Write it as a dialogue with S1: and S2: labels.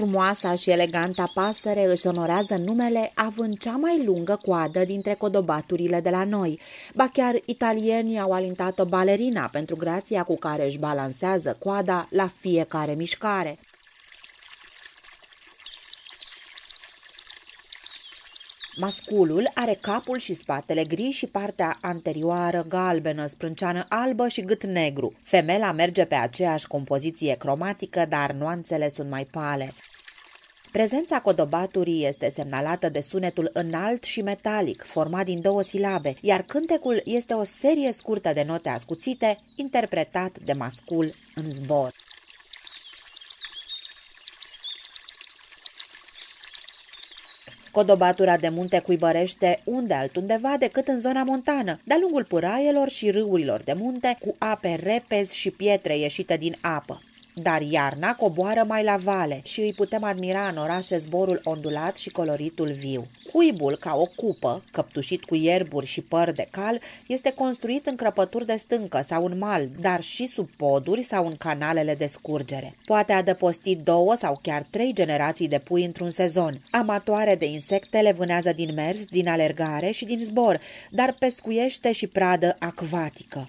S1: Frumoasa și eleganta pasăre își onorează numele având cea mai lungă coadă dintre codobaturile de la noi. Ba chiar italienii au alintat-o balerina pentru grația cu care își balansează coada la fiecare mișcare. Masculul are capul și spatele gri și partea anterioară galbenă, sprânceană albă și gât negru. Femela merge pe aceeași compoziție cromatică, dar nuanțele sunt mai pale. Prezența codobaturii este semnalată de sunetul înalt și metalic, format din două silabe, iar cântecul este o serie scurtă de note ascuțite, interpretat de mascul în zbor. Codobatura de munte cuibărește unde altundeva decât în zona montană, de-a lungul puraielor și râurilor de munte, cu ape repezi și pietre ieșite din apă. Dar iarna coboară mai la vale și îi putem admira în orașe zborul ondulat și coloritul viu. Cuibul, ca o cupă, căptușit cu ierburi și păr de cal, este construit în crăpături de stâncă sau în mal, dar și sub poduri sau în canalele de scurgere. Poate adăposti două sau chiar trei generații de pui într-un sezon. Amatoare de insecte le vânează din mers, din alergare și din zbor, dar pescuiește și pradă acvatică.